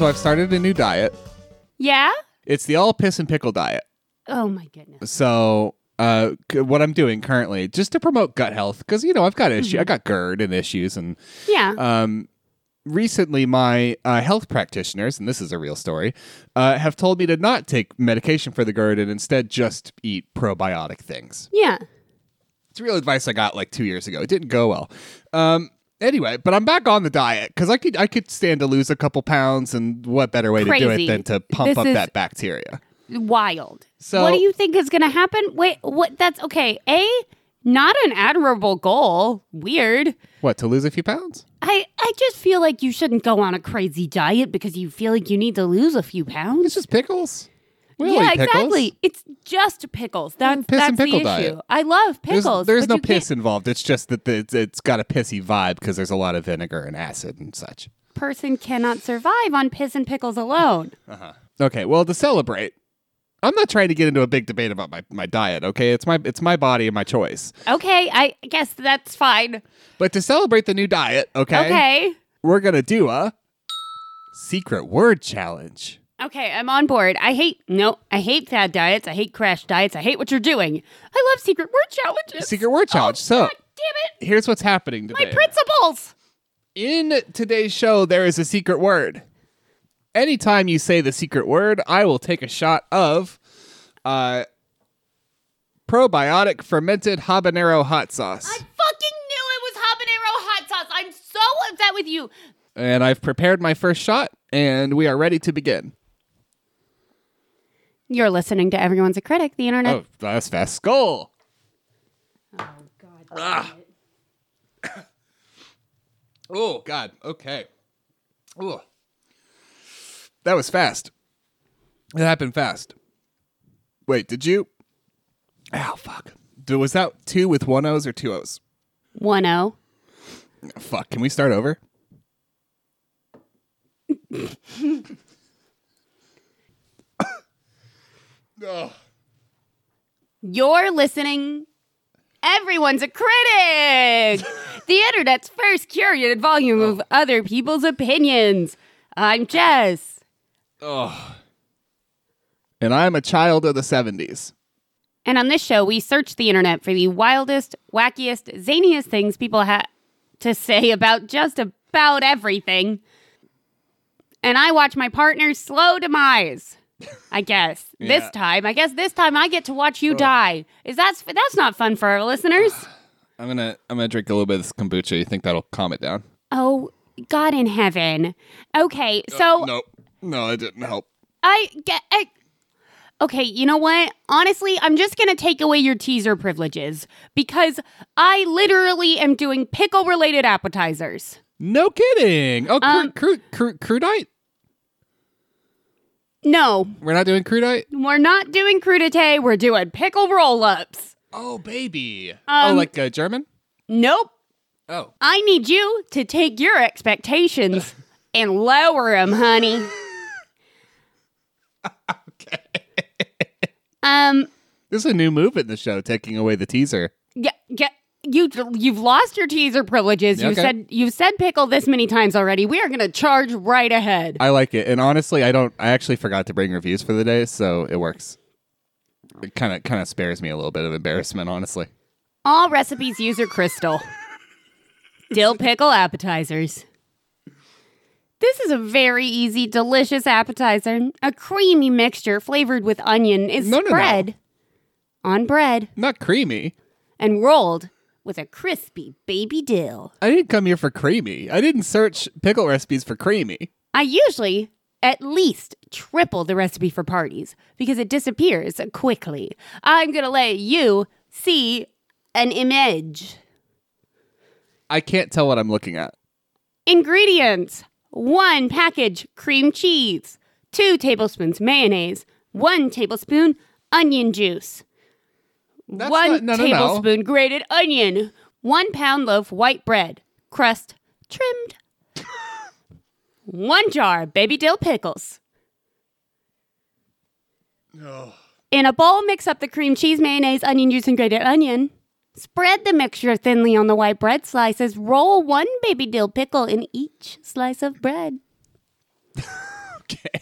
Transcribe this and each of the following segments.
So I've started a new diet. Yeah? It's the all piss and pickle diet. Oh my goodness. So uh, c- what I'm doing currently, just to promote gut health, because you know I've got issue, I got GERD and issues, and Yeah. um, recently my uh, health practitioners, and this is a real story, uh, have told me to not take medication for the GERD and instead just eat probiotic things. yeah. It's real advice I got like two years ago. It didn't go well. Um, anyway, but I'm back on the diet because I could I could stand to lose a couple pounds, and what better way to do it than to pump This up that bacteria? Wild. So- what do you think is going to happen? Wait, what? That's okay. A, not an admirable goal. Weird. What to lose a few pounds? I, I just feel like you shouldn't go on a crazy diet because you feel like you need to lose a few pounds. It's just pickles. We all yeah, exactly. It's just pickles. That's piss that's and pickle the issue. diet. I love pickles. there's but no you can't- piss involved. It's just that the, it's, it's got a pissy vibe because there's a lot of vinegar and acid and such. Person cannot survive on piss and pickles alone. Uh-huh. Okay, well to celebrate, I'm not trying to get into a big debate about my, my diet. Okay, it's my it's my body and my choice. Okay, I guess that's fine. But to celebrate the new diet, okay, Okay. we're gonna do a secret word challenge. Okay, I'm on board. I hate no, I hate fad diets. I hate crash diets. I hate what you're doing. I love secret word challenges. Secret word challenge. Oh, so God damn it! here's what's happening today. My principles. In today's show, there is a secret word. Anytime you say the secret word, I will take a shot of uh, probiotic fermented habanero hot sauce. I fucking knew it was habanero hot sauce. I'm so upset with you. And I've prepared my first shot, and we are ready to begin. You're listening to Everyone's a Critic, the internet. Oh, that's fast. Skull. Oh, God. Ah. Oh, God. Okay. Oh. That was fast. It happened fast. Wait, did you? Ow, fuck. D- Was that two with one O's or two O's? One oh. O. Fuck, can we start over? oh. You're listening. Everyone's a critic. the internet's first curated volume of other people's opinions. I'm Jess. oh. And I'm a child of the 70s. And on this show, we search the internet for the wildest, wackiest, zaniest things people have to say about just about everything. And I watch my partner's slow demise. I guess this time, I guess this time I get to watch you die. Is that that's not fun for our listeners? I'm gonna I'm gonna drink a little bit of this kombucha. You think that'll calm it down? Oh, God in heaven. Okay, so Nope. No, it didn't help. I get. I, okay, you know what? Honestly, I'm just going to take away your teaser privileges because I literally am doing pickle related appetizers. No kidding. Oh, Um, cru- cru- crudite? No, We're not doing crudite? we're not doing crudité, we're doing pickle roll ups. Oh, baby. oh, Um, like uh, German? Nope. Oh. I need you to take your expectations and lower them, honey. Okay. Um, This is a new move in the show, taking away the teaser. Yeah, yeah. You you've lost your teaser privileges. You Okay. said you've said pickle this many times already. We are going to charge right ahead. I like it. And honestly, I don't I actually forgot to bring reviews for the day, so it works. It kind of kind of spares me a little bit of embarrassment, honestly. All recipes use your crystal. Dill pickle appetizers. This is a very easy, delicious appetizer. A creamy mixture flavored with onion is No, no, no. spread on bread Not creamy. and rolled with a crispy baby dill. I didn't come here for creamy. I didn't search pickle recipes for creamy. I usually at least triple the recipe for parties because it disappears quickly. I'm going to let you see an image. I can't tell what I'm looking at. Ingredients one package cream cheese, two tablespoons mayonnaise, one tablespoon onion juice, That's one not- no, no, no. tablespoon grated onion, one pound loaf white bread, crust trimmed, one jar baby dill pickles. In a bowl, mix up the cream cheese, mayonnaise, onion juice, and grated onion. Spread the mixture thinly on the white bread slices. Roll one baby dill pickle in each slice of bread. Okay.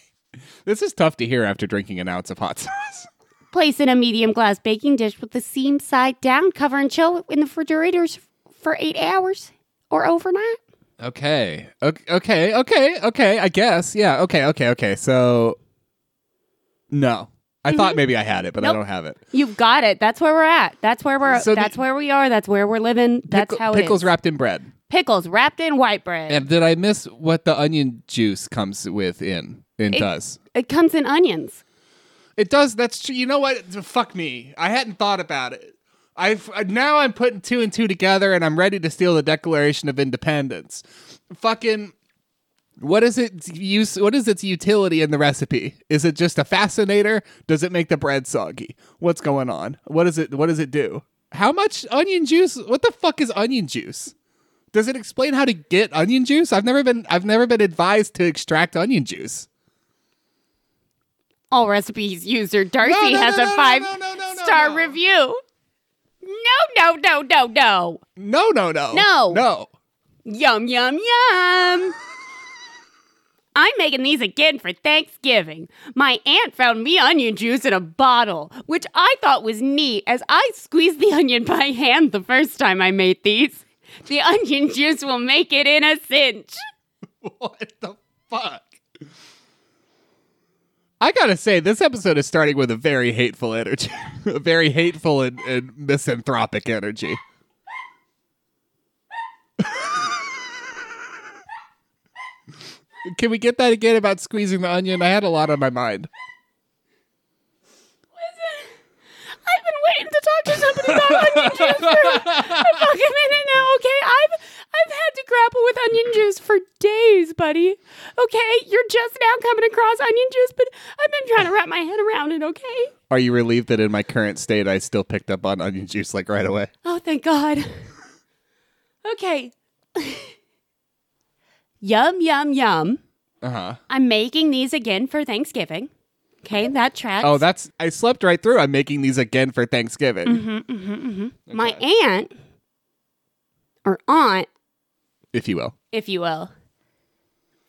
This is tough to hear after drinking an ounce of hot sauce. Place in a medium glass baking dish with the seam side down. Cover and chill in the refrigerators for eight hours or overnight. Okay. Okay. Okay. Okay. Okay. I guess. Yeah. Okay. Okay. Okay. So, no, I thought mm-hmm. maybe I had it, but I don't have it. You've got it. That's where we're at. That's where we're. So the- that's where we are. That's where we're living. That's Pickle- how it pickles is. wrapped in bread. pickles wrapped in white bread. And did I miss what the onion juice comes with in? It, It- does. It comes in onions. It does. That's true. You know what? Fuck me. I hadn't thought about it. I've uh, now I'm putting two and two together, and I'm ready to steal the Declaration of Independence. Fucking. What is it use? What is its utility in the recipe? Is it just a fascinator? Does it make the bread soggy? What's going on? What is it? What does it do? How much onion juice? What the fuck is onion juice? Does it explain how to get onion juice? I've never been. I've never been advised to extract onion juice. All recipes user Darcy No, no, has no, a five star review. No, no, no, no, no. No, no, no, No. no. Yum, yum, yum. I'm making these again for Thanksgiving. My aunt found me onion juice in a bottle, which I thought was neat as I squeezed the onion by hand the first time I made these. The onion juice will make it in a cinch. What the fuck? I gotta say, this episode is starting with a very hateful energy, a very hateful and, and misanthropic energy. Can we get that again about squeezing the onion? I had a lot on my mind. I've been waiting to talk to somebody about onion juice for a fucking minute now, okay? I've I've had to grapple with onion juice for days, buddy. Okay? You're just now coming across onion juice, but I've been trying to wrap my head around it, okay? Are you relieved that in my current state, I still picked up on onion juice like right away? Oh, thank God. Okay. yum, yum, yum. Uh huh. I'm making these again for Thanksgiving. Okay, that tracks. Oh, that's I slept right through. I'm making these again for Thanksgiving, mm-hmm, mm-hmm, mm-hmm. My aunt, or aunt, if you will. if you will,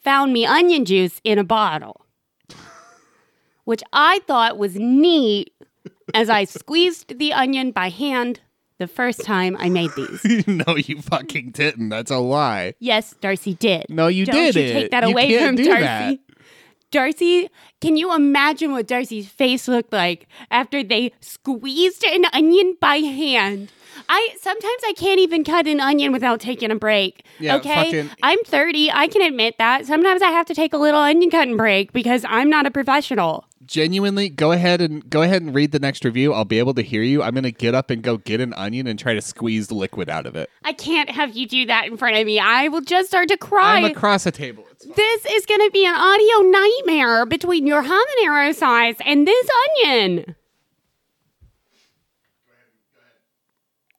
found me onion juice in a bottle, which I thought was neat as I squeezed the onion by hand the first time I made these. no, you fucking didn't. That's a lie. Yes, Darcy did. No, you Don't didn't. you take that You away from Darcy. that. Darcy, can you imagine what Darcy's face looked like after they squeezed an onion by hand? I sometimes I can't even cut an onion without taking a break. Yeah, okay, fucking- I'm 30. I can admit that. Sometimes I have to take a little onion cutting break because I'm not a professional. Genuinely, go ahead and go ahead and read the next review. I'll be able to hear you. I'm gonna get up and go get an onion and try to squeeze the liquid out of it. I can't have you do that in front of me. I will just start to cry. I'm across a table. This is going to be an audio nightmare between your habanero sauce and this onion.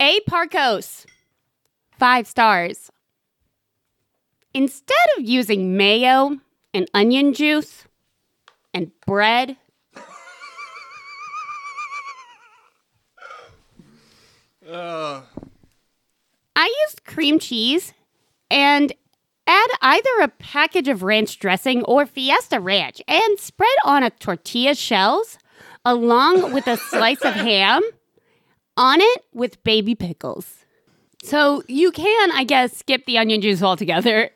A. Parkos, Five stars. Instead of using mayo and onion juice and bread, I used cream cheese and add either a package of ranch dressing or Fiesta Ranch and spread on a tortilla shells along with a slice of ham on it with baby pickles. So you can, I guess, skip the onion juice altogether.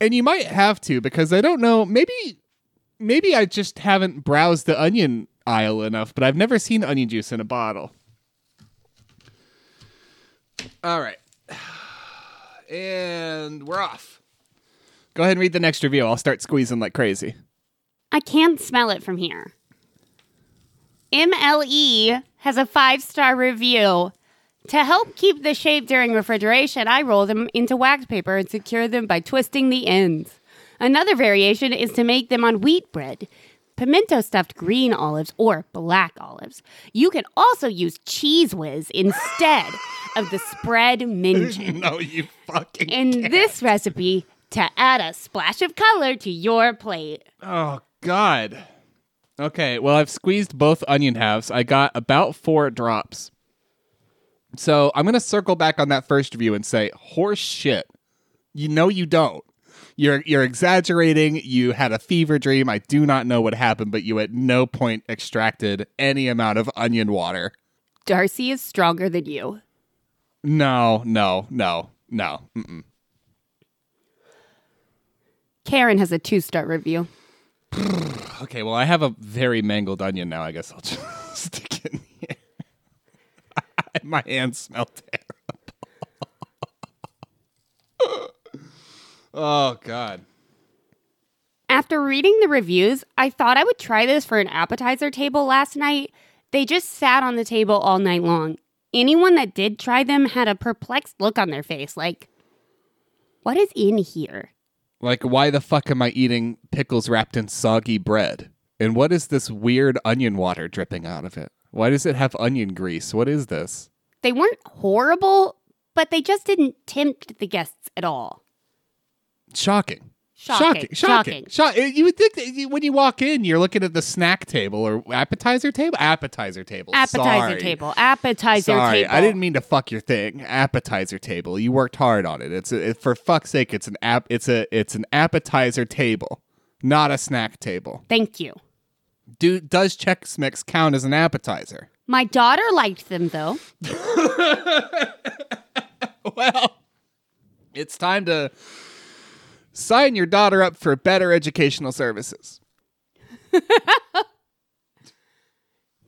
And you might have to because I don't know. Maybe, maybe I just haven't browsed the onion aisle enough. But I've never seen onion juice in a bottle. All right, and we're off. Go ahead and read the next review. I'll start squeezing like crazy. I can't smell it from here. MLE has a five star review. To help keep the shape during refrigeration, I roll them into wax paper and secure them by twisting the ends. Another variation is to make them on wheat bread, pimento stuffed green olives, or black olives. You can also use Cheez Whiz instead of the spread minging. no, you fucking. In this recipe, to add a splash of color to your plate. Oh God. Okay, well I've squeezed both onion halves. I got about four drops. So I'm gonna circle back on that first review and say, horse shit. You know you don't. You're you're exaggerating. You had a fever dream. I do not know what happened, but you at no point extracted any amount of onion water. Darcy is stronger than you. No, no, no, no. Mm-mm. Karen has a two star review. Okay, well I have a very mangled onion now. I guess I'll just stick it in here. My hands smell terrible. oh God. After reading the reviews, I thought I would try this for an appetizer table last night. They just sat on the table all night long. Anyone that did try them had a perplexed look on their face, like, what is in here? Like, why the fuck am I eating pickles wrapped in soggy bread? And what is this weird onion water dripping out of it? Why does it have onion grease? What is this? They weren't horrible, but they just didn't tempt the guests at all. Shocking. Shocking. Shocking. Shock- eh, You would think that you- when you walk in, you're looking at the snack table or appetizer table? Appetizer table. Appetizer Sorry. table. Appetizer Sorry, table. I didn't mean to fuck your thing. Appetizer table. You worked hard on it. It's a, it, for fuck's sake. It's an app. It's a it's an appetizer table, not a snack table. Thank you. Do does Chex Mix count as an appetizer? My daughter liked them though. Well, it's time to sign your daughter up for better educational services.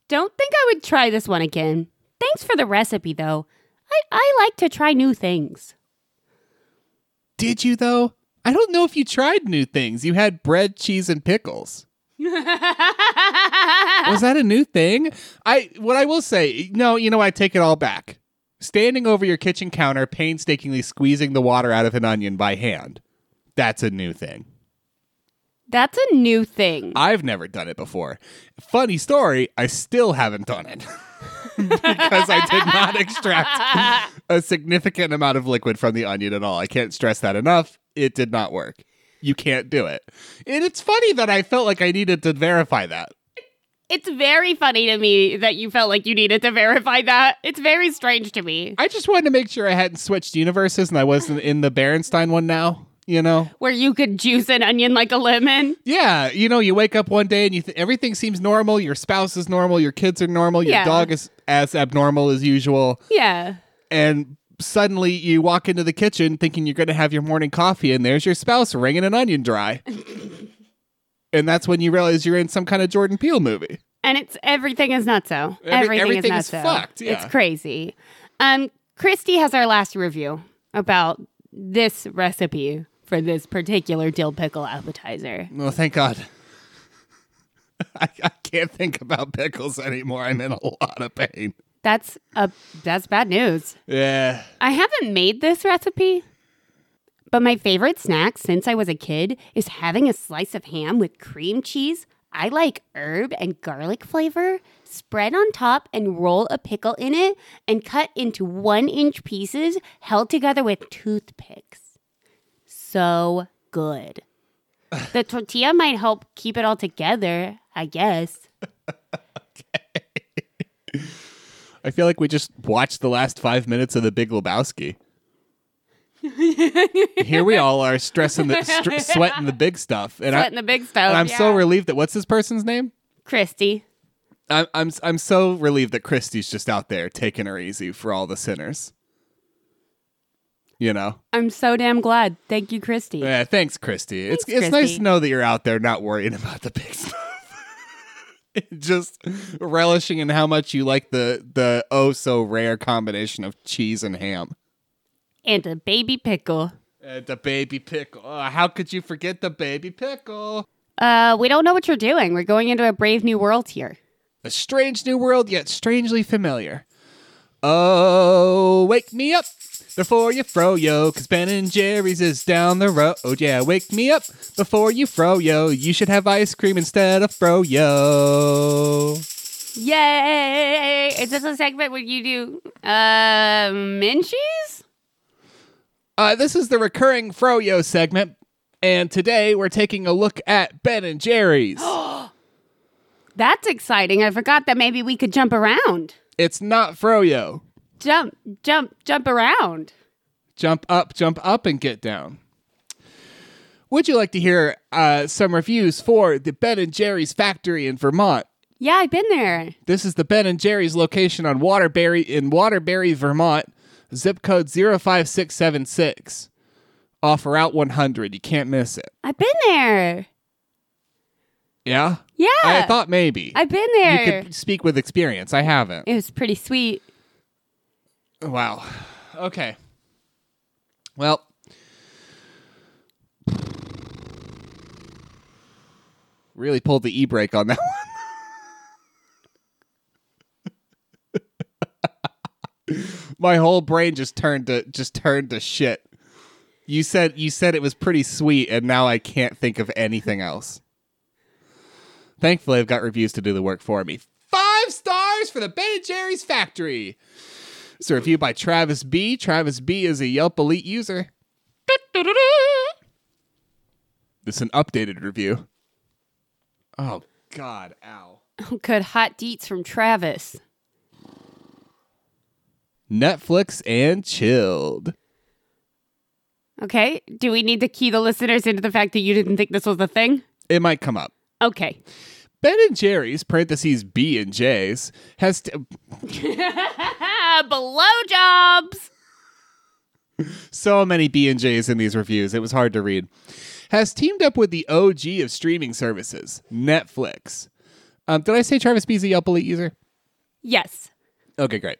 Don't think I would try this one again. Thanks for the recipe though. I, I like to try new things. Did you though? I don't know if you tried new things. You had bread, cheese, and pickles. Was that a new thing? I what I will say, no, you know, I take it all back. Standing over your kitchen counter, painstakingly squeezing the water out of an onion by hand. That's a new thing. That's a new thing. I've never done it before. Funny story, I still haven't done it. because I did not extract a significant amount of liquid from the onion at all. I can't stress that enough. It did not work. You can't do it. And it's funny that I felt like I needed to verify that. It's very funny to me that you felt like you needed to verify that. It's very strange to me. I just wanted to make sure I hadn't switched universes and I wasn't in the Berenstein one now, you know? Where you could juice an onion like a lemon. Yeah, you know, you wake up one day and you th- everything seems normal. Your spouse is normal. Your kids are normal. Your Yeah. dog is as abnormal as usual. Yeah. And suddenly you walk into the kitchen thinking you're going to have your morning coffee, and there's your spouse wringing an onion dry. and that's when you realize you're in some kind of Jordan Peele movie. And it's everything is not so. Every- everything, everything is is not so. fucked, yeah. It's crazy. Um, Christy has our last review about this recipe for this particular dill pickle appetizer. Well, thank God. I, I can't think about pickles anymore. I'm in a lot of pain. That's a that's bad news. Yeah. I haven't made this recipe, but my favorite snack since I was a kid is having a slice of ham with cream cheese. I like herb and garlic flavor, spread on top and roll a pickle in it and cut into one inch pieces held together with toothpicks. So good. The tortilla might help keep it all together, I guess. Okay. I feel like we just watched the last five minutes of The Big Lebowski. Here we all are stressing the str- sweating the big stuff, and, I, Sweating the big stuff. and I'm so relieved that what's this person's name? Christy. I'm I'm I'm so relieved that Christy's just out there taking her easy for all the sinners. You know, I'm so damn glad. Thank you, Christy. yeah. Thanks, Christy. it's Thanks, it's nice Christy. to know that you're out there not worrying about the big stuff. just relishing in how much you like the the oh so rare combination of cheese and ham. And a baby pickle. Uh, the baby pickle. Oh, how could you forget the baby pickle? Uh, we don't know what you're doing. We're going into a brave new world here. A strange new world, yet strangely familiar. Oh, wake me up before you froyo, cause Ben and Jerry's is down the road. Yeah, wake me up before you froyo. You should have ice cream instead of froyo. Yay! Is this a segment where you do uh, Minchies? Uh, this is the recurring froyo segment, and today we're taking a look at Ben and Jerry's. That's exciting. I forgot that maybe we could jump around. it's not froyo. Jump, jump, jump around. Jump up, jump up, and get down. Would you like to hear uh, some reviews for the Ben and Jerry's factory in Vermont? Yeah, I've been there. This is the Ben and Jerry's location on Waterbury in Waterbury, Vermont, zip code 05676. Off Route 100. You can't miss it. I've been there. Yeah? Yeah. I thought maybe. I've been there. you could speak with experience. I haven't. It was pretty sweet. Wow. Okay. Well, really pulled the e brake on that one. My whole brain just turned to just turned to shit. You said you said it was pretty sweet, and now I can't think of anything else. Thankfully, I've got reviews to do the work for me. Five stars for the Ben and Jerry's factory. It's a review by Travis B. Travis B is a Yelp Elite user. This is an updated review. Oh God, ow. Oh, good hot deets from Travis. Netflix and chilled. Okay. Do we need to key the listeners into the fact that you didn't think this was a thing? It might come up. Okay. Ben and Jerry's parentheses B and J's has t- blowjobs. so many B and J's in these reviews. It was hard to read. Has teamed up with the OG of streaming services, Netflix. Um, did I say Travis B's a Yelp Elite user? Yes. Okay, great.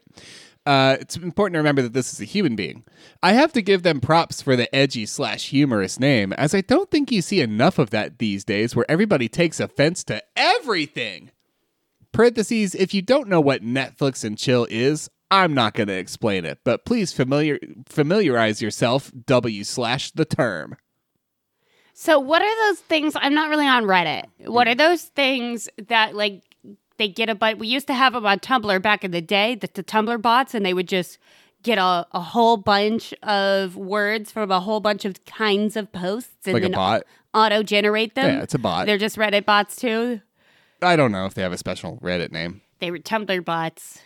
Uh, it's important to remember that this is a human being. I have to give them props for the edgy slash humorous name, as I don't think you see enough of that these days where everybody takes offense to everything. Parentheses, if you don't know what Netflix and chill is, I'm not going to explain it, but please familiar familiarize yourself, W slash the term. So, what are those things? I'm not really on Reddit. What are those things that, like, they get a but? We used to have them on Tumblr back in the day, the, the Tumblr bots, and they would just get a, a whole bunch of words from a whole bunch of kinds of posts and Like a then bot. auto generate them. Yeah, it's a bot. They're just Reddit bots too. I don't know if they have a special Reddit name. They were Tumblr bots,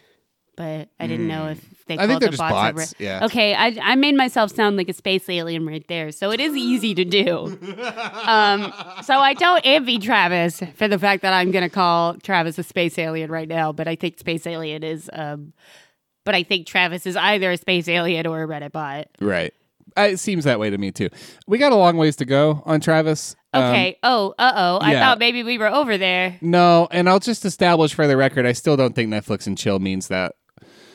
but I didn't know if they Hmm. I called think they're the just bots. bots, over- yeah. Okay, I, I made myself sound like a space alien right there, so it is easy to do. um, so I don't envy Travis for the fact that I'm going to call Travis a space alien right now, but I think space alien is. Um, but I think Travis is either a space alien or a Reddit bot. Right. Uh, It seems that way to me too. We got a long ways to go on Travis. Um, Okay. oh, uh oh. I yeah. thought maybe we were over there. No, and I'll just establish for the record, I still don't think Netflix and chill means that.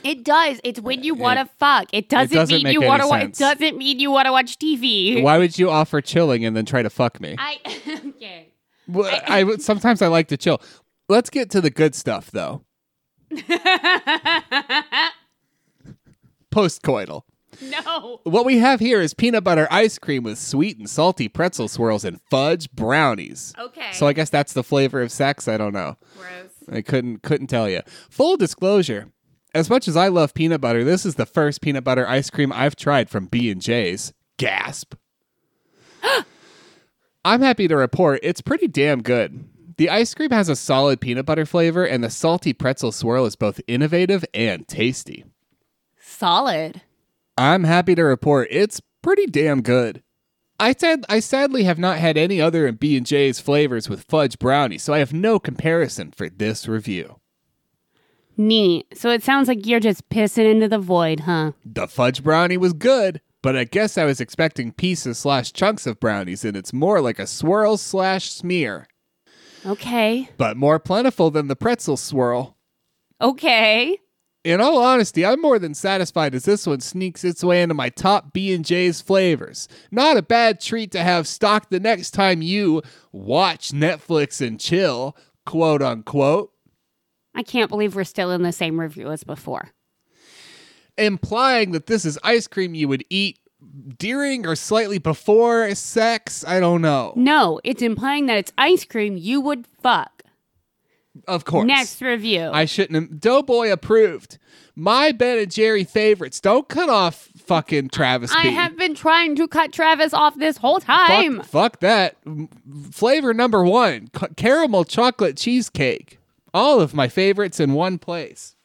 It does. It's when you want to fuck. It doesn't, doesn't mean you want to. Wa- it sense. doesn't mean you want to watch TV. Why would you offer chilling and then try to fuck me? I okay. Well, I would sometimes I like to chill. Let's get to the good stuff though. Postcoital. no. What we have here is peanut butter ice cream with sweet and salty pretzel swirls and fudge brownies. Okay. So I guess that's the flavor of sex. I don't know. Gross. I couldn't couldn't tell you. Full disclosure: as much as I love peanut butter, this is the first peanut butter ice cream I've tried from B and J's. Gasp! I'm happy to report it's pretty damn good. The ice cream has a solid peanut butter flavor, and the salty pretzel swirl is both innovative and tasty. Solid. I'm happy to report it's pretty damn good. I said I sadly have not had any other B and J's flavors with fudge brownie, so I have no comparison for this review. Neat. So it sounds like you're just pissing into the void, huh? The fudge brownie was good, but I guess I was expecting pieces slash chunks of brownies, and it's more like a swirl slash smear, Okay. but more plentiful than the pretzel swirl. Okay. In all honesty, I'm more than satisfied as this one sneaks its way into my top B and J's flavors. Not a bad treat to have stocked the next time you watch Netflix and chill, quote unquote. I can't believe we're still in the same review as before. implying that this is ice cream you would eat during or slightly before sex. I don't know. No, it's implying that it's ice cream you would fuck. Of course. Next review. I shouldn't have. Doughboy approved. My Ben and Jerry favorites. Don't cut off fucking Travis I B. have been trying to cut Travis off this whole time. Fuck, fuck that. Flavor number one caramel chocolate cheesecake. All of my favorites in one place.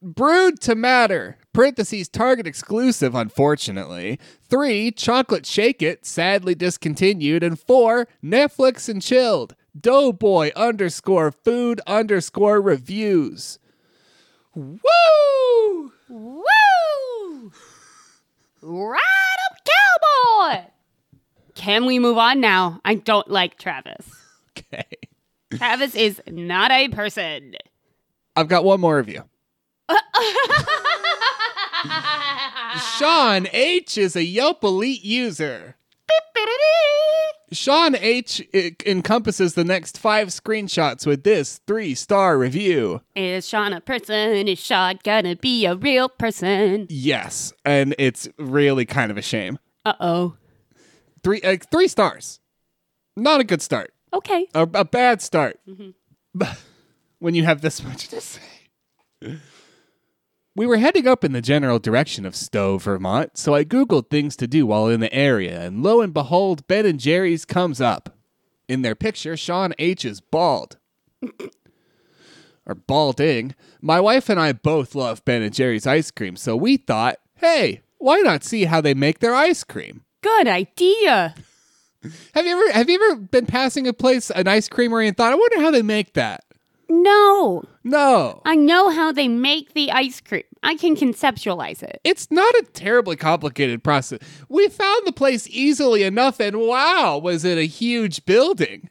Brewed to matter. Parentheses Target exclusive, unfortunately. Three, chocolate shake it, sadly discontinued. And four, Netflix and chilled. Doughboy underscore food underscore reviews. Woo! Woo! Ride up, cowboy! Can we move on now? I don't like Travis. Okay. Travis is not a person. I've got one more of you. Sean H is a Yelp Elite user. Sean H encompasses the next five screenshots with this three star review. Is Sean a person? Is Sean gonna be a real person? Yes, and it's really kind of a shame. Uh oh. Three uh, three stars. Not a good start. Okay. A, a bad start. Mm-hmm. when you have this much to say. We were heading up in the general direction of Stowe, Vermont, so I googled things to do while in the area, and lo and behold, Ben and Jerry's comes up. In their picture, Sean H is bald. or balding. My wife and I both love Ben and Jerry's ice cream, so we thought, hey, why not see how they make their ice cream? Good idea. Have you ever have you ever been passing a place, an ice creamery, and thought, I wonder how they make that? No, No. I know how they make the ice cream. I can conceptualize it. It's not a terribly complicated process. We found the place easily enough, and wow, was it a huge building?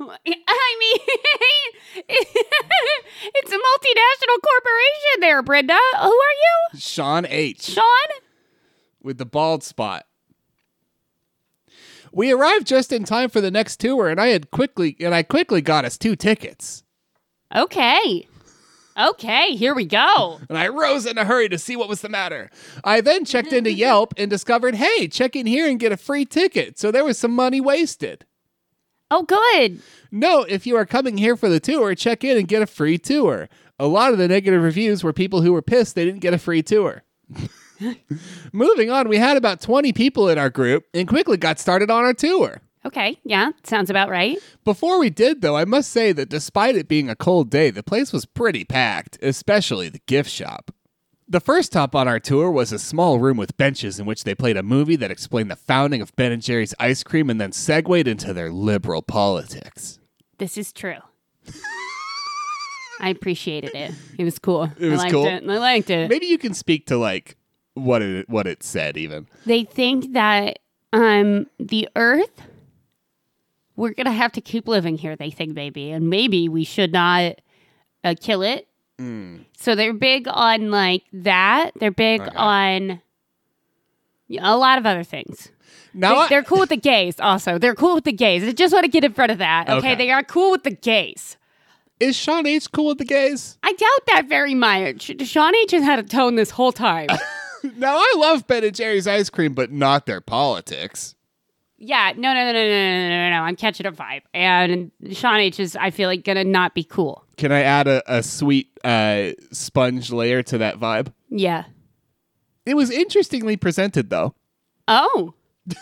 I mean, it's a multinational corporation there, Brenda. Who are you? Sean H. Sean? with the bald spot. We arrived just in time for the next tour, and I had quickly and I quickly got us two tickets. Okay. Okay, here we go. And I rose in a hurry to see what was the matter. I then checked into Yelp and discovered, hey, check in here and get a free ticket. So there was some money wasted. Oh, good. No, if you are coming here for the tour, check in and get a free tour. A lot of the negative reviews were people who were pissed they didn't get a free tour. Moving on, we had about 20 people in our group and quickly got started on our tour. Okay, yeah, sounds about right. Before we did, though, I must say that despite it being a cold day, the place was pretty packed, especially the gift shop. The first stop on our tour was a small room with benches in which they played a movie that explained the founding of Ben and Jerry's ice cream and then segued into their liberal politics. This is true. I appreciated it. It was cool. It was I liked cool? it. I liked it. Maybe you can speak to like what it what it said even. They think that um the earth we're going to have to keep living here, they think maybe, and maybe we should not uh, kill it. So they're big on like that. They're big Okay. on a lot of other things. Now They, they're cool with the gays also. They're cool with the gays. I just want to get in front of that. Okay? Okay. They are cool with the gays. is Sean H cool with the gays? I doubt that very much. Sean H has had a tone this whole time. Now I love Ben and Jerry's ice cream, but not their politics. yeah, no, no, no, no, no, no, no, no. I'm catching a vibe. And Sean H is, I feel like, gonna not be cool. Can I add a, a sweet uh, sponge layer to that vibe? Yeah. It was interestingly presented though. Oh.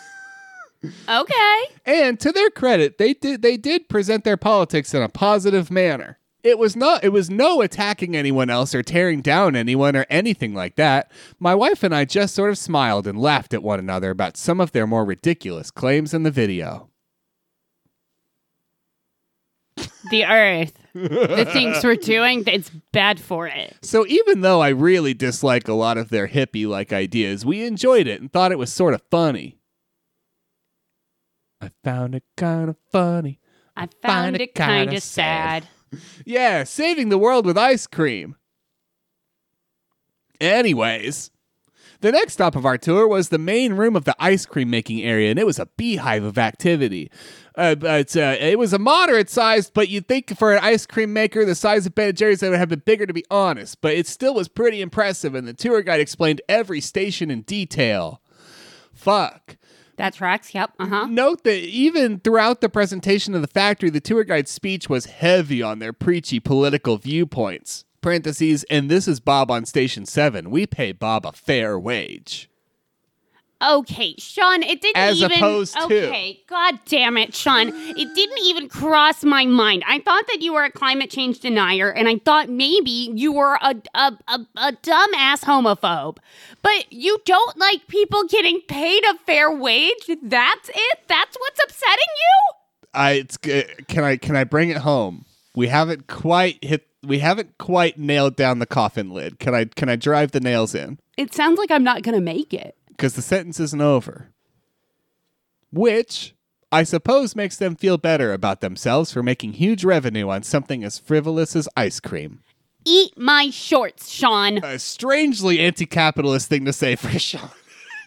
okay. And to their credit, they did they did present their politics in a positive manner. It was not it was no attacking anyone else or tearing down anyone or anything like that. My wife and I just sort of smiled and laughed at one another about some of their more ridiculous claims in the video. The earth. the things we're doing, it's bad for it. So even though I really dislike a lot of their hippie like ideas, we enjoyed it and thought it was sort of funny. I found it kind of funny. I found it it kind of sad. Yeah, saving the world with ice cream. Anyways, The next stop of our tour was the main room of the ice cream making area, and it was a beehive of activity. Uh, but uh, it was a moderate size, but you'd think for an ice cream maker the size of Ben & Jerry's, they would have been bigger, to be honest. But it still was pretty impressive, and the tour guide explained every station in detail. Fuck. That tracks. Yep. Uh huh. Note that even throughout the presentation of the factory, the tour guide's speech was heavy on their preachy political viewpoints. Parentheses, and this is Bob on Station 7. We pay Bob a fair wage. Okay, Sean, it didn't As even. opposed to- Okay, god damn it, Sean. It didn't even cross my mind. I thought that you were a climate change denier, and I thought maybe you were a, a, a, a dumbass homophobe. But you don't like people getting paid a fair wage? That's it? That's what's upsetting you? I it's can I can I bring it home? We haven't quite hit we haven't quite nailed down the coffin lid. Can I can I drive the nails in? It sounds like I'm not going to make it. Because the sentence isn't over. Which I suppose makes them feel better about themselves for making huge revenue on something as frivolous as ice cream. Eat my shorts, Sean. A strangely anti-capitalist thing to say for Sean.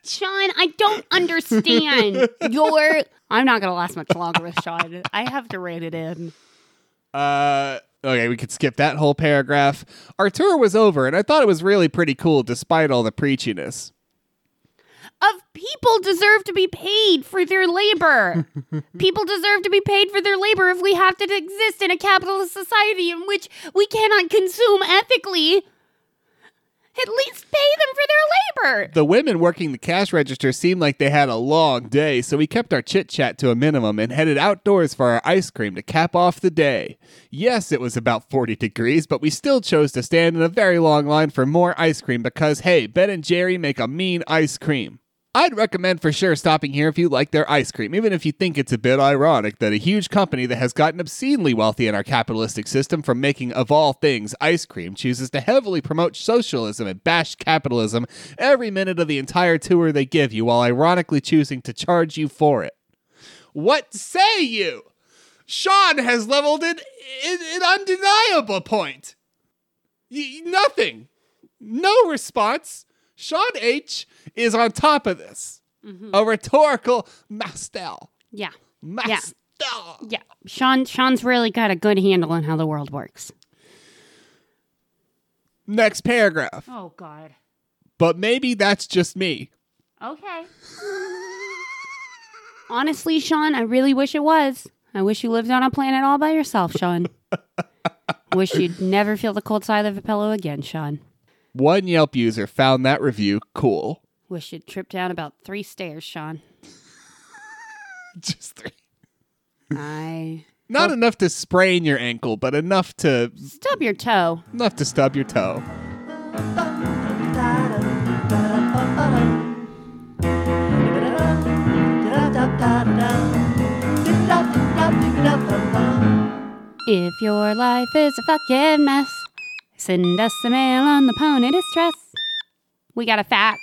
Sean, I don't understand your. I'm not going to last much longer with Sean. I have to rein it in. Uh, okay, we could skip that whole paragraph. Our tour was over, and I thought it was really pretty cool despite all the preachiness. Of people deserve to be paid for their labor. people deserve to be paid for their labor if we have to exist in a capitalist society in which we cannot consume ethically. At least pay them for their labor. The women working the cash register seemed like they had a long day, so we kept our chit chat to a minimum and headed outdoors for our ice cream to cap off the day. Yes, it was about 40 degrees, but we still chose to stand in a very long line for more ice cream because, hey, Ben and Jerry make a mean ice cream. I'd recommend for sure stopping here if you like their ice cream, even if you think it's a bit ironic that a huge company that has gotten obscenely wealthy in our capitalistic system from making, of all things, ice cream chooses to heavily promote socialism and bash capitalism every minute of the entire tour they give you while ironically choosing to charge you for it. What say you? Sean has leveled an, an, undeniable point. Y- nothing. No response. Sean H is on top of this. Mm-hmm. A rhetorical master. Yeah. Master. Yeah. Sean Sean's really got a good handle on how the world works. Next paragraph. Oh god. But maybe that's just me. Okay. Honestly, Sean, I really wish it was. I wish you lived on a planet all by yourself, Sean. wish you'd never feel the cold side of a pillow again, Sean. One Yelp user found that review cool. Wish you'd trip down about three stairs, Sean. Just three. I Not enough to sprain your ankle, but enough to stub your toe. enough to stub your toe. If your life is a fucking mess, send us a mail on the pony distress. We got a fact.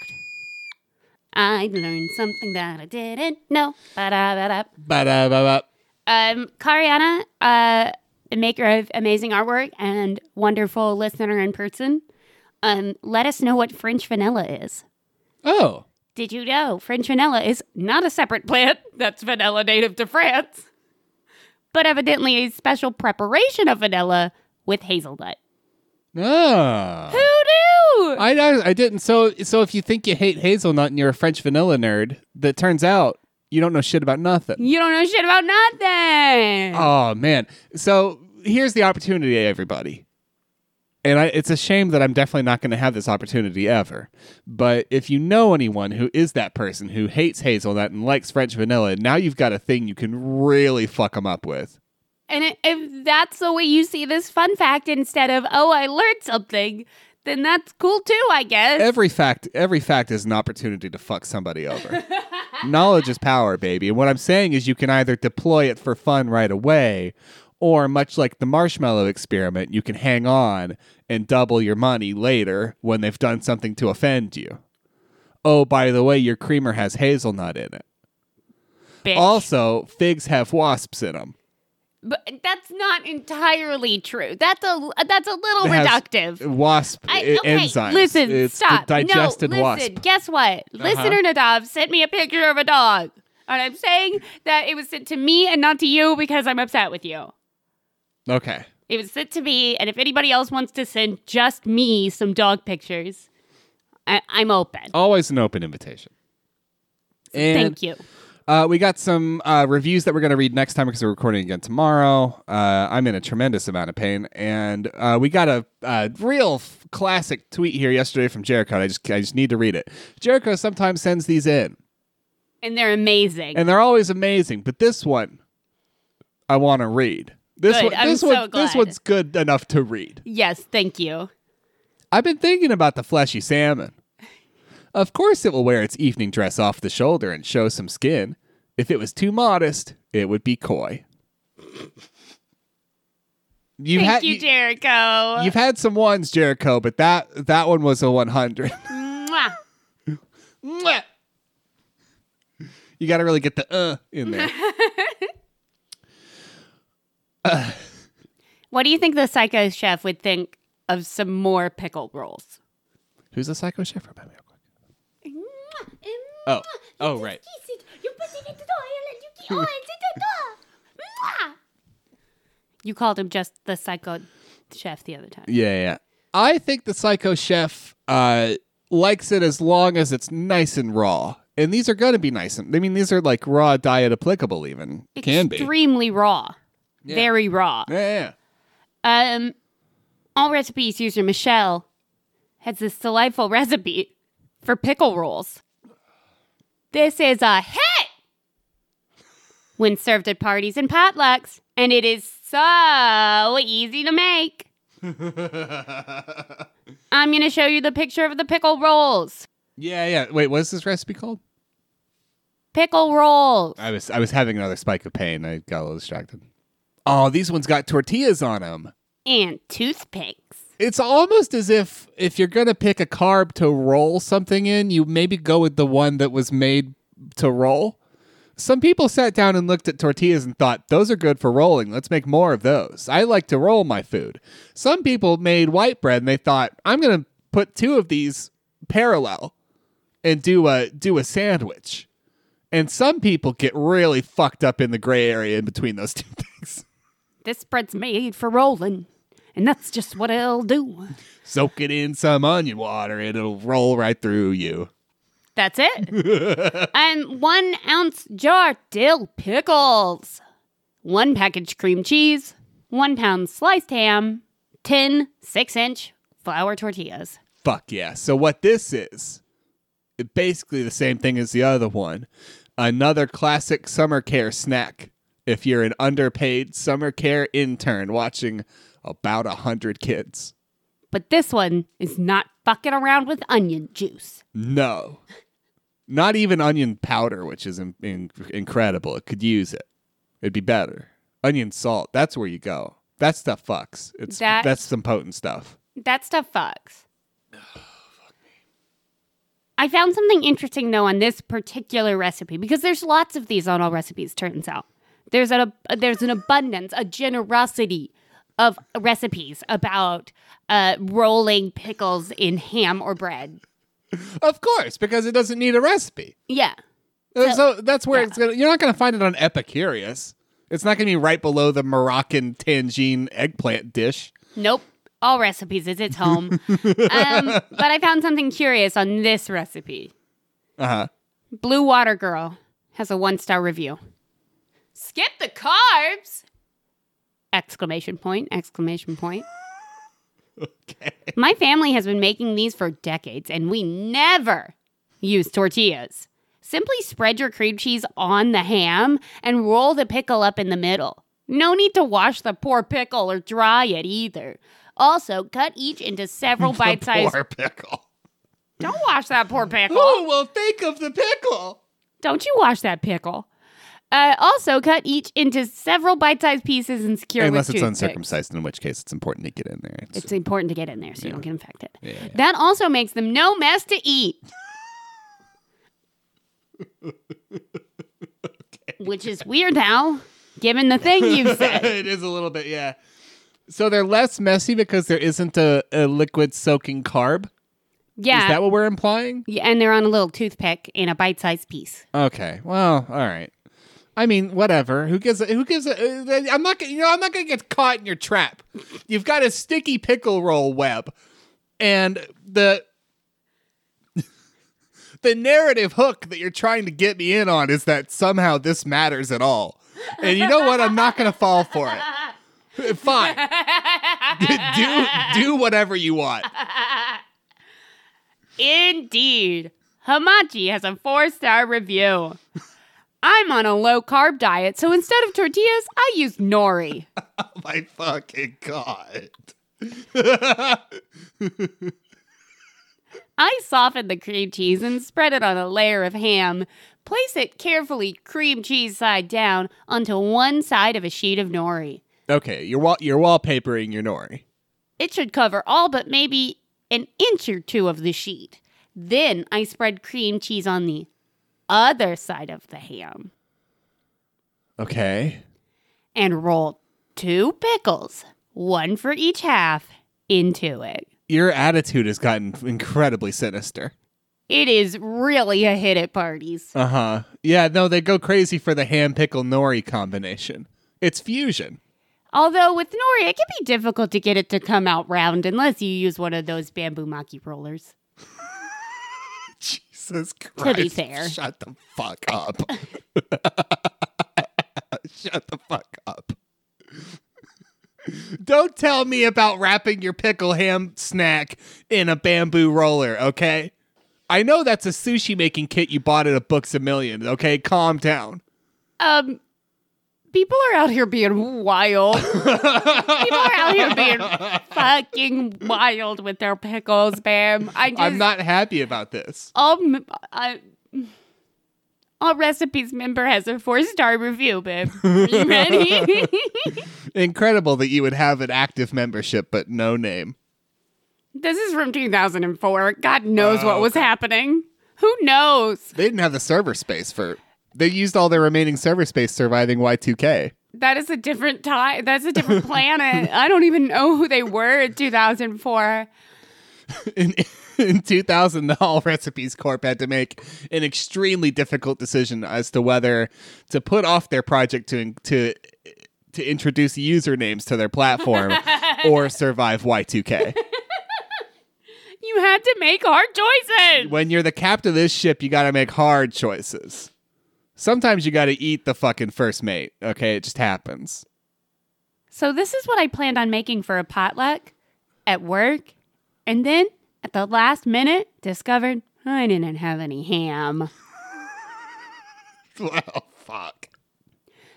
I learned something that I didn't know. Ba-da-ba-da. Ba-da-ba-ba. Um, Kariana, uh, a maker of amazing artwork and wonderful listener in person, um, let us know what French vanilla is. Oh. Did you know French vanilla is not a separate plant that's vanilla native to France, but evidently a special preparation of vanilla with hazelnut? Ah. Who knew? I, I I didn't. So so if you think you hate hazelnut and you're a French vanilla nerd, that turns out you don't know shit about nothing. you don't know shit about nothing. Oh man. So here's the opportunity, everybody. And I, it's a shame that I'm definitely not going to have this opportunity ever. But if you know anyone who is that person who hates hazelnut and likes French vanilla, now you've got a thing you can really fuck them up with. And if that's the way you see this fun fact instead of, oh, I learned something, then that's cool too, I guess. Every fact, every fact is an opportunity to fuck somebody over. Knowledge is power, baby. And what I'm saying is you can either deploy it for fun right away, or much like the marshmallow experiment, you can hang on and double your money later when they've done something to offend you. Oh, by the way, your creamer has hazelnut in it. Bitch. Also, figs have wasps in them. But that's not entirely true. That's a that's a little It reductive. Wasp I, okay, enzymes. listen, it's stop. Digested no, listen. wasp. Uh-huh. Guess what? Listener Nadav sent me a picture of a dog, and I'm saying that it was sent to me and not to you because I'm upset with you. Okay. It was sent to me, and if anybody else wants to send just me some dog pictures, I, I'm open. Always an open invitation. And Thank you. Uh, we got some uh, reviews that we're going to read next time because we're recording again tomorrow. Uh, I'm in a tremendous amount of pain, and uh, we got a, a real f- classic tweet here yesterday from Jericho. I just I just need to read it. Jericho sometimes sends these in, And they're amazing. and they're always amazing. But this one, I want to read. This Good. one, I'm this so one, this one's good enough to read. yes, thank you. I've been thinking about the fleshy salmon. Of course, it will wear its evening dress off the shoulder and show some skin. If it was too modest, it would be coy. You've Thank had you, Jericho. you've had some ones, Jericho, but that that one was a one hundred. Mwah. you got to really get the uh in there. What do you think the psycho chef would think of some more pickle rolls? Who's the psycho chef? Remind me real quick. Oh, oh, right. You called him just the psycho chef the other time. Yeah, yeah. I think the psycho chef uh, likes it as long as it's nice and raw. And these are going to be nice. And, I mean, these are like raw diet applicable, even. Can be. Extremely raw. Very raw. Yeah, yeah. Um, all recipes user Michelle has this delightful recipe for pickle rolls. This is a hit when served at parties and potlucks, and it is so easy to make. I'm going to show you the picture of the pickle rolls. Yeah, yeah. Wait, what's this recipe called? Pickle rolls. I was I was having another spike of pain. I got a little distracted. Oh, these ones got tortillas on them. And toothpicks. It's almost as if if you're gonna pick a carb to roll something in, you maybe go with the one that was made to roll. Some people sat down and looked at tortillas and thought, those are good for rolling. Let's make more of those. I like to roll my food. Some people made white bread and they thought, I'm going to put two of these parallel and do a do a sandwich. And some people get really fucked up in the gray area in between those two things. This bread's made for rolling, and that's just what it'll do. Soak it in some onion water and it'll roll right through you. That's it. and one ounce jar dill pickles, one package cream cheese, one pound sliced ham, 10 six inch flour tortillas. Fuck yeah. So what this is, basically the same thing as the other one. Another classic summer care snack. If you're an underpaid summer care intern watching about a hundred kids. But this one is not fucking around with onion juice. No. Not even onion powder, which is in, in- incredible. It could use it. It'd be better. Onion salt. That's where you go. That stuff fucks. It's That- that's some potent stuff. That stuff fucks. I found something interesting though on this particular recipe because there's lots of these on all recipes. Turns out there's a there's an abundance, a generosity of recipes about uh, rolling pickles in ham or bread. Of course, because it doesn't need a recipe. Yeah, Uh, So- So, that's where yeah. it's gonna. You're not gonna find it on Epicurious. It's not gonna be right below the Moroccan tangine eggplant dish. nope. All recipes is its home. um, but I found something curious on this recipe. Uh huh. Blue Water Girl has a one star review. Skip the carbs! Exclamation point, exclamation point. Okay. My family has been making these for decades and we never use tortillas. Simply spread your cream cheese on the ham and roll the pickle up in the middle. No need to wash the poor pickle or dry it either. Also, cut each into several bite sized. Poor pickle. Don't wash that poor pickle. Oh well, think of the pickle. Don't you wash that pickle. Uh, also, cut each into several bite-sized pieces and secure Unless it's uncircumcised, in which case it's important to get in there. It's- It's important to get in there so you don't get infected. yeah. That also makes them no mess to eat. Which is weird now given the thing you said. it is a little bit, yeah. So they're less messy because there isn't a, a liquid soaking carb. Yeah. Is that what we're implying? Yeah, and they're on a little toothpick in a bite-sized piece. Okay. Well, all right. I mean, whatever. Who gives? A, who gives? A, uh, I'm not. You know, I'm not gonna get caught in your trap. You've got a sticky pickle roll web, and the the narrative hook that you're trying to get me in on is that somehow this matters at all. And you know what? I'm not gonna fall for it. Fine. do do whatever you want. Indeed. Hamachi has a four star review. I'm on a low carb diet, so instead of tortillas, I use nori. Oh my fucking god. I soften the cream cheese and spread it on a layer of ham. Place it carefully, cream cheese side down, onto one side of a sheet of nori. Okay, you're wall- you're wallpapering your nori. It should cover all but maybe an inch or two of the sheet. Then I spread cream cheese on the other side of the ham Okay. and roll two pickles, one for each half, into it. Your attitude has gotten incredibly sinister. It is really a hit at parties. Uh huh. Yeah, no, they go crazy for the ham pickle nori combination. It's fusion. Although with nori, it can be difficult to get it to come out round unless you use one of those bamboo maki rollers. Jesus Christ. be fair. Shut the fuck up. Shut the fuck up. Don't tell me about wrapping your pickle ham snack in a bamboo roller, okay? I know that's a sushi making kit you bought at a Books a Million, okay? Calm down. Um, people are out here being wild. people are out here being fucking wild with their pickles, Bam. I just, I'm not happy about this. All, I, all recipes member has a four star review, babe. Are you ready? Incredible that you would have an active membership but no name. this is from 2004. God knows what oh, was happening. Who knows? They didn't have the server space for. They used all their remaining server space surviving Y2K. That is a different time. That's a different planet. I don't even know who they were in 2004. In, in 2000, the All Recipes Corp had to make an extremely difficult decision as to whether to put off their project to to to introduce usernames to their platform or survive Y2K. You had to make hard choices. when you're the captain of this ship, you got to make hard choices. Sometimes you got to eat the fucking first mate. Okay, it just happens. So this is what I planned on making for a potluck at work, and then at the last minute discovered I didn't have any ham. Well, oh, fuck.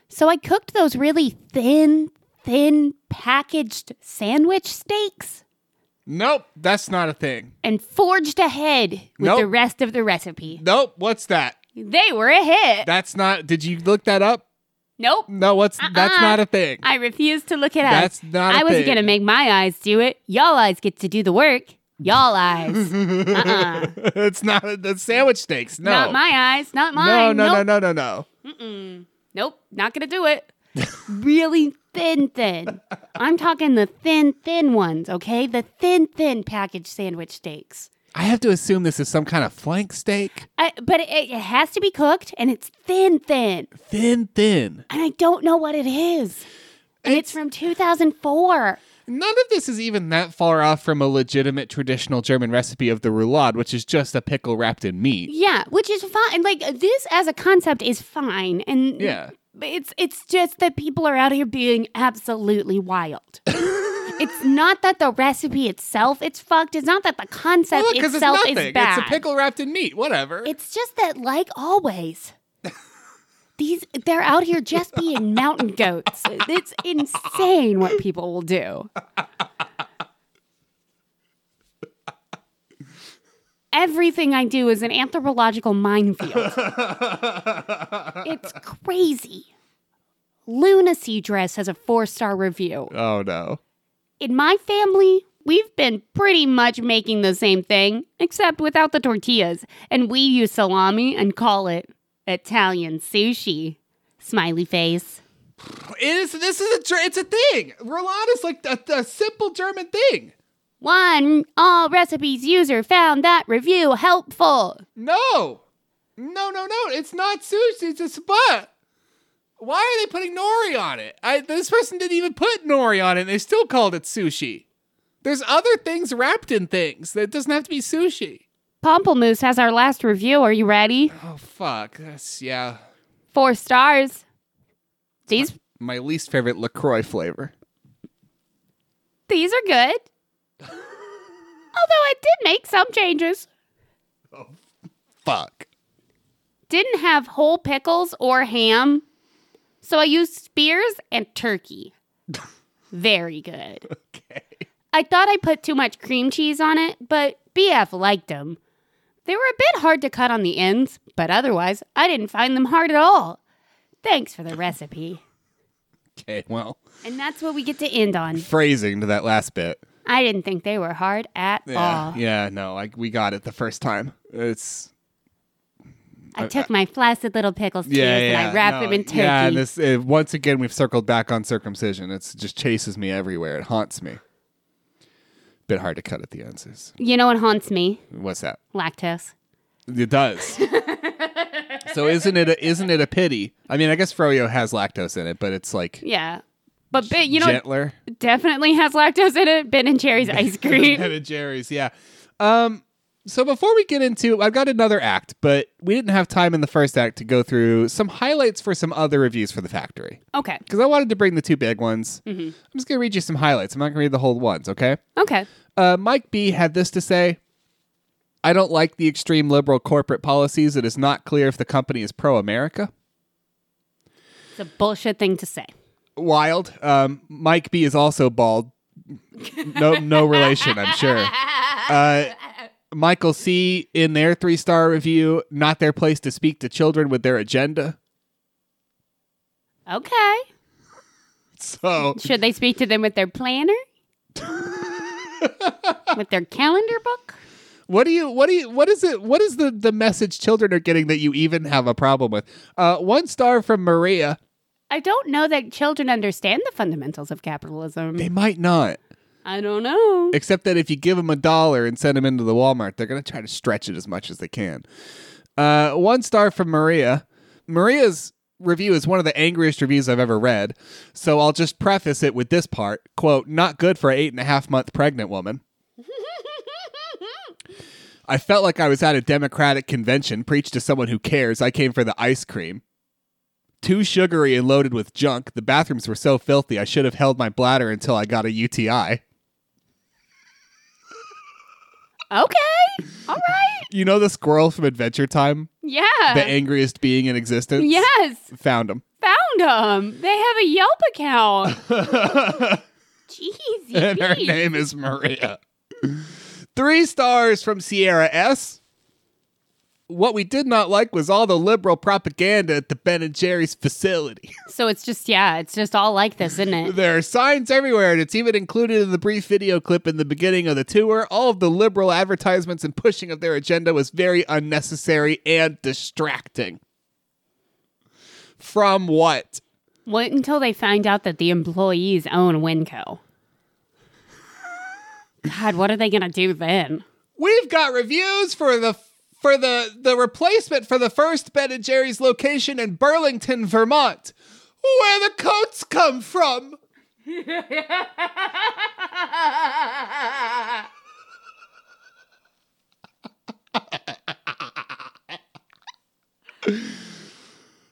So I cooked those really thin, thin packaged sandwich steaks Nope, that's not a thing. and forged ahead with Nope. the rest of the recipe. Nope, what's that? They were a hit. That's not. Did you look that up? nope. No, what's uh-uh. that's Uh-uh. not a thing. I refuse to look it up. That's not a I wasn't thing. gonna make my eyes do it. Y'all eyes get to do the work. Y'all eyes. uh-uh. it's not the sandwich steaks. No, Not my eyes. Not mine. no, nope. no, no, no, no. Nope. Not gonna do it. really thin, thin. I'm talking the thin, thin ones. Okay, the thin, thin packaged sandwich steaks. I have to assume this is some kind of flank steak. I, but it, it has to be cooked, and it's thin, thin, Thin, thin. and I don't know what it is. And it's, It's- from 2004. None of this is even that far off from a legitimate traditional German recipe of the roulade, which is just a pickle wrapped in meat. Yeah, which is fine. Like this as a concept is fine, and Yeah. it's it's just that people are out here being absolutely wild. it's not that the recipe itself it's fucked. It's not that the concept Well, because it's nothing. is bad. It's a pickle wrapped in meat. Whatever. It's just that, like always, these they're out here just being mountain goats. It's insane what people will do. Everything I do is an anthropological minefield. it's crazy. Lunacy Dress has a four star review. oh no. In my family, we've been pretty much making the same thing, except without the tortillas, and we use salami and call it Italian sushi. Smiley face. It is. This is a. It's a thing. Roulade is like a, a simple German thing. One all recipes user found that review helpful. No, no, no, no. It's not sushi. It's a spot. Why are they putting nori on it? I, this person didn't even put nori on it. and They still called it sushi. There's other things wrapped in things. That doesn't have to be sushi. Pomplemoose has our last review. Are you ready? Oh fuck. That's yeah. Four stars. These My least favorite Lacroix flavor. these are good. Although I did make some changes. Oh fuck. Didn't have whole pickles or ham. So I used spears and turkey. Very good. Okay. I thought I put too much cream cheese on it, but BF liked them. They were a bit hard to cut on the ends, but otherwise, I didn't find them hard at all. Thanks for the recipe. Okay. Well, And that's what we get to end on. phrasing to that last bit. I didn't think they were hard at Yeah. all. Yeah. No. Like we got it the first time. It's I took my flaccid little pickle spears yeah. and I wrapped no, them in turkey. Yeah. And this uh, once again we've circled back on circumcision. It just chases me everywhere. It haunts me. Bit hard to cut at the ends. Is- you know what haunts me? What's that? Lactose. It does. so isn't it? A, isn't it a pity? I mean, I guess froyo has lactose in it, but it's like Yeah. But Ben, you know, gentler. definitely has lactose in it. Ben and Jerry's ice cream. Ben and Jerry's, yeah. Um, so before we get into, I've got another act, but we didn't have time in the first act to go through some highlights for some other reviews for the factory okay. because I wanted to bring the two big ones. Mm-hmm. I'm just gonna read you some highlights. I'm not gonna read the whole ones, okay? Okay. Uh, Mike B had this to say. I don't like the extreme liberal corporate policies. It is not clear if the company is pro America. It's a bullshit thing to say. Wild. Um, Mike B is also bald. No, no relation, I'm sure. Uh, Michael C in their three star review, not their place to speak to children with their agenda. Okay. So Should they speak to them with their planner? with their calendar book? what do you what do you what is it what is the the message children are getting that you even have a problem with? Uh, one star from Maria. I don't know that children understand the fundamentals of capitalism. They might not, I don't know. except that if you give them a dollar and send them into the Walmart, they're gonna try to stretch it as much as they can. Uh, one star from Maria. Maria's review is one of the angriest reviews I've ever read, so I'll just preface it with this part: "quote Not good for an eight and a half month pregnant woman." I felt like I was at a Democratic convention, preached to someone who cares. I came for the ice cream. Too sugary and loaded with junk. The bathrooms were so filthy, I should have held my bladder until I got a UTI. Okay. All right. You know the squirrel from Adventure Time? Yeah. The angriest being in existence? yes. Found him. Found them. They have a Yelp account. Jeez. and her name is Maria. Three stars from Sierra S. What we did not like was all the liberal propaganda at the Ben and Jerry's facility. So it's just, yeah, it's just all like this, isn't it? there are signs everywhere, and it's even included in the brief video clip in the beginning of the tour. All of the liberal advertisements and pushing of their agenda was very unnecessary and distracting. From what? Wait until they find out that the employees own Winco. God, what are they going to do then? We've got reviews for the for the the replacement for the first Ben and Jerry's location in Burlington, Vermont, where the coats come from.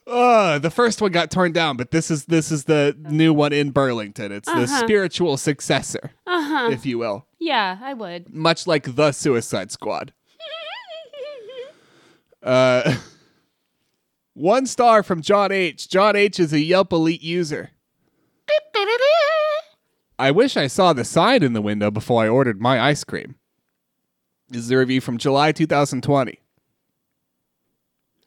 Uh, the first one got torn down, but this is this is the new one in Burlington. It's the spiritual successor, Uh-huh. if you will, Yeah, I would. much like the Suicide Squad. Uh, one star from John H. John H. is a Yelp Elite user. I wish I saw the sign in the window before I ordered my ice cream. This is a review from July 2020.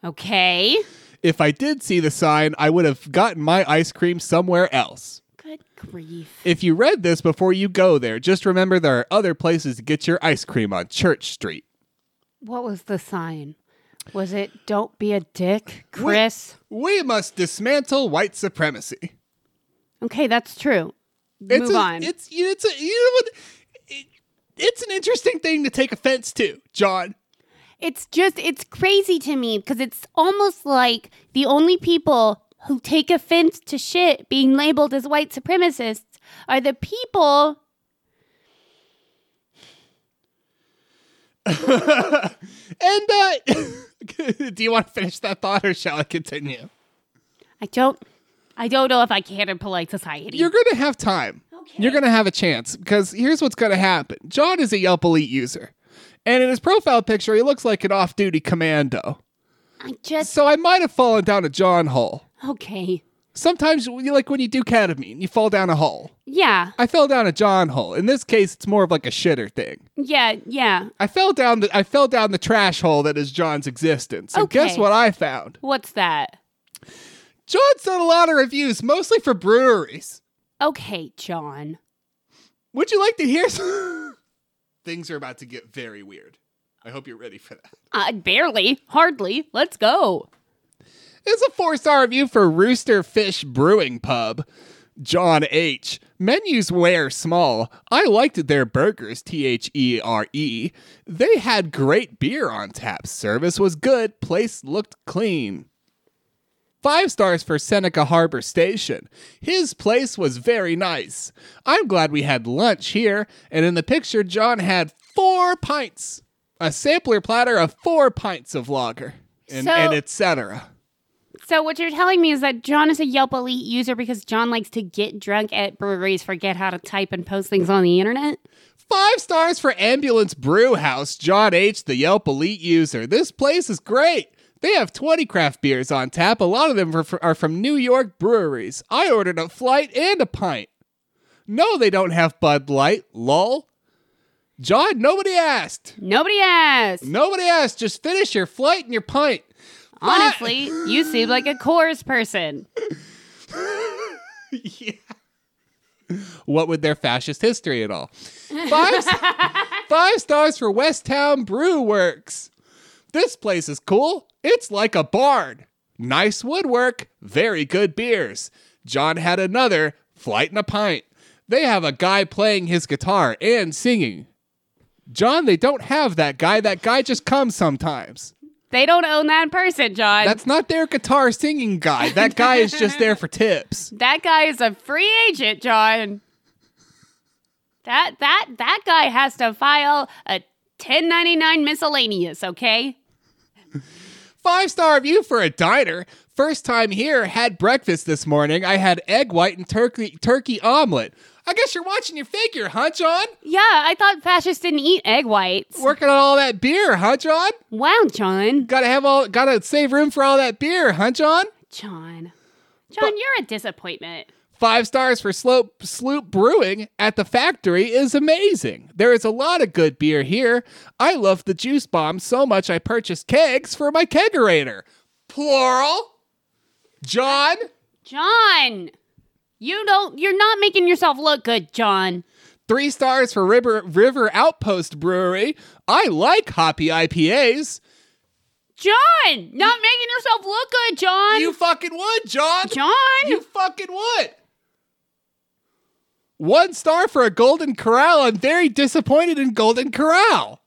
Okay. If I did see the sign, I would have gotten my ice cream somewhere else. Good grief. If you read this before you go there, just remember there are other places to get your ice cream on Church Street. What was the sign? Was it "Don't be a dick, Chris"? We must dismantle white supremacy. Okay, that's true. It's Move a, on. It's it's a, you know what? It, it's an interesting thing to take offense to, John. It's just, it's crazy to me because it's almost like the only people who take offense to shit being labeled as white supremacists are the people. And uh, do you want to finish that thought, or shall I continue? I don't, I don't know if I can in polite society. You're gonna have time. Okay. You're gonna have a chance because here's what's gonna happen. John is a Yelp Elite user, and in his profile picture, he looks like an off-duty commando. I just, So I might have fallen down a John hole. okay. Sometimes, you like when you do ketamine, you fall down a hole. Yeah, I fell down a John hole. In this case, it's more of like a shitter thing. yeah, yeah. I fell down the I fell down the trash hole that is John's existence. And guess what I found? What's that? John's done a lot of reviews, mostly for breweries. Okay, John. Would you like to hear some? Things are about to get very weird. I hope you're ready for that. Uh, barely, hardly. Let's go. It's a four star review for Rooster Fish Brewing Pub. John H. Menus were small. I liked their burgers, T H E R E. They had great beer on tap. Service was good. Place looked clean. Five stars for Seneca Harbor Station. His place was very nice. I'm glad we had lunch here, and in the picture, John had four pints. A sampler platter of four pints of lager, and, So- and etc. So what you're telling me is that John is a Yelp Elite user because John likes to get drunk at breweries, forget how to type and post things on the internet? Five stars for Ambulance Brew House, John H., the Yelp Elite user. This place is great. They have 20 craft beers on tap. A lot of them are from New York breweries. I ordered a flight and a pint. No, they don't have Bud Light. Lol. John, nobody asked. Nobody asked. Nobody asked. Just finish your flight and your pint. Honestly, you seem like a Coors person. yeah. What with their fascist history at all? Five, five stars for Westtown Brew Works. This place is cool. It's like a barn. Nice woodwork, very good beers. John had another flight and a pint. They have a guy playing his guitar and singing. John, they don't have that guy. That guy just comes sometimes. They don't own that person, John. That's not their guitar singing guy. That guy is just there for tips. that guy is a free agent, John. That that that guy has to file a 1099 miscellaneous, okay? Five star review for a diner. First time here, had breakfast this morning. I had egg white and turkey turkey omelet. I guess you're watching your figure, huh, John? Yeah, I thought fascists didn't eat egg whites. Working on all that beer, huh, John? Wow, John. Gotta have all gotta save room for all that beer, huh, John? John. John, you're a disappointment. Five stars for Slope Sloop Brewing at the factory is amazing. There is a lot of good beer here. I love the juice bomb so much I purchased kegs for my kegerator. Plural. John. John! You don't you're not making yourself look good, John. Three stars for River River Outpost Brewery. I like hoppy IPAs. John! Not making yourself look good, John. You fucking would, John. John! You fucking would. One star for a Golden Corral. I'm very disappointed in Golden Corral.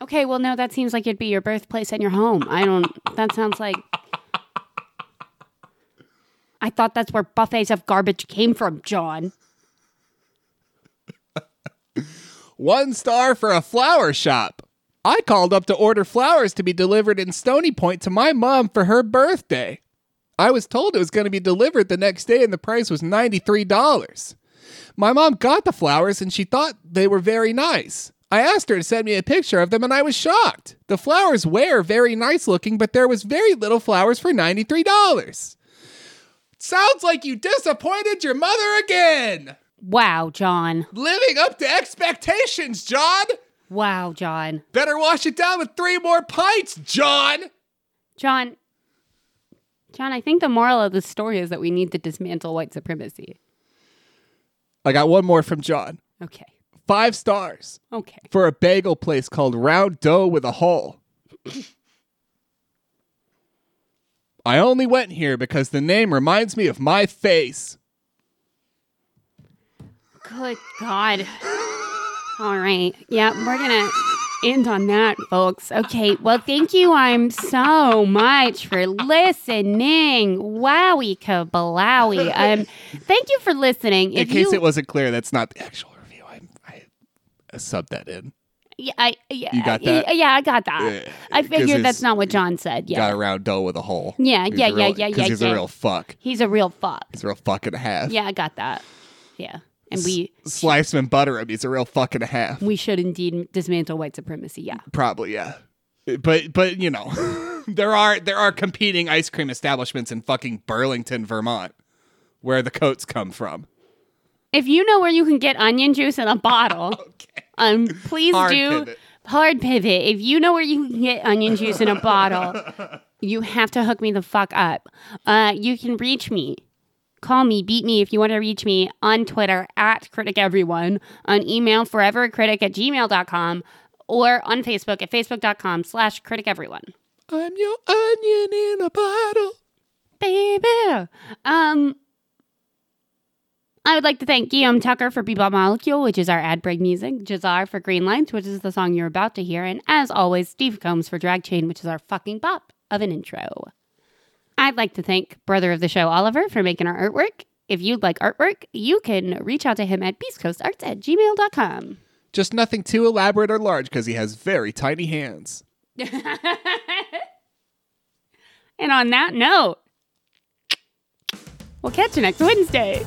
Okay, well no, that seems like it'd be your birthplace and your home. I don't that sounds like I thought that's where buffets of garbage came from, John. One star for a flower shop. I called up to order flowers to be delivered in Stony Point to my mom for her birthday. I was told it was going to be delivered the next day and the price was $93. My mom got the flowers and she thought they were very nice. I asked her to send me a picture of them and I was shocked. The flowers were very nice looking, but there was very little flowers for $93. Sounds like you disappointed your mother again. Wow, John. Living up to expectations, John. Wow, John. Better wash it down with three more pints, John. John. John, I think the moral of the story is that we need to dismantle white supremacy. I got one more from John. Okay. Five stars Okay. for a bagel place called Round Dough with a Hole. I only went here because the name reminds me of my face. Good God. All right. Yeah, we're going to end on that, folks. Okay. Well, thank you, I'm so much for listening. Wowie kabalowie. Um, thank you for listening. In case you, it wasn't clear, that's not the actual review. I, I, I subbed that in. Yeah, I, yeah, You got yeah, that? Yeah, I got that. Yeah, I figured that's not what John said. Yeah. Got a round dough with a hole. Yeah, He's yeah, yeah, real- yeah, 'cause yeah, He's yeah. a real fuck. He's a real fuck. He's a real fucking half. Yeah, I got that. Yeah. And we Slice him and butter him. He's a real fuck and a half. we should indeed dismantle white supremacy. Yeah. Probably, yeah. But but you know, there are there are competing ice cream establishments in fucking Burlington, Vermont, where the coats come from. If you know where you can get onion juice in a bottle, um, please Hard do pivot. hard pivot. If you know where you can get onion juice in a bottle, you have to hook me the fuck up. Uh, you can reach me. Call me, beat me if you want to reach me on Twitter at critic everyone, on email forevercritic at gmail.com, or on Facebook at facebook.com slash critic everyone. I'm your onion in a bottle. baby. Um, I would like to thank Guillaume Tucker for Bebop Molecule, which is our ad break music, Jazar for Green Lights, which is the song you're about to hear, and as always, Steve Combs for Drag Chain, which is our fucking bop of an intro. I'd like to thank brother of the show, Oliver, for making our artwork. If you'd like artwork, you can reach out to him at beastcoastarts at gmail.com. Just nothing too elaborate or large because he has very tiny hands. And on that note, we'll catch you next Wednesday.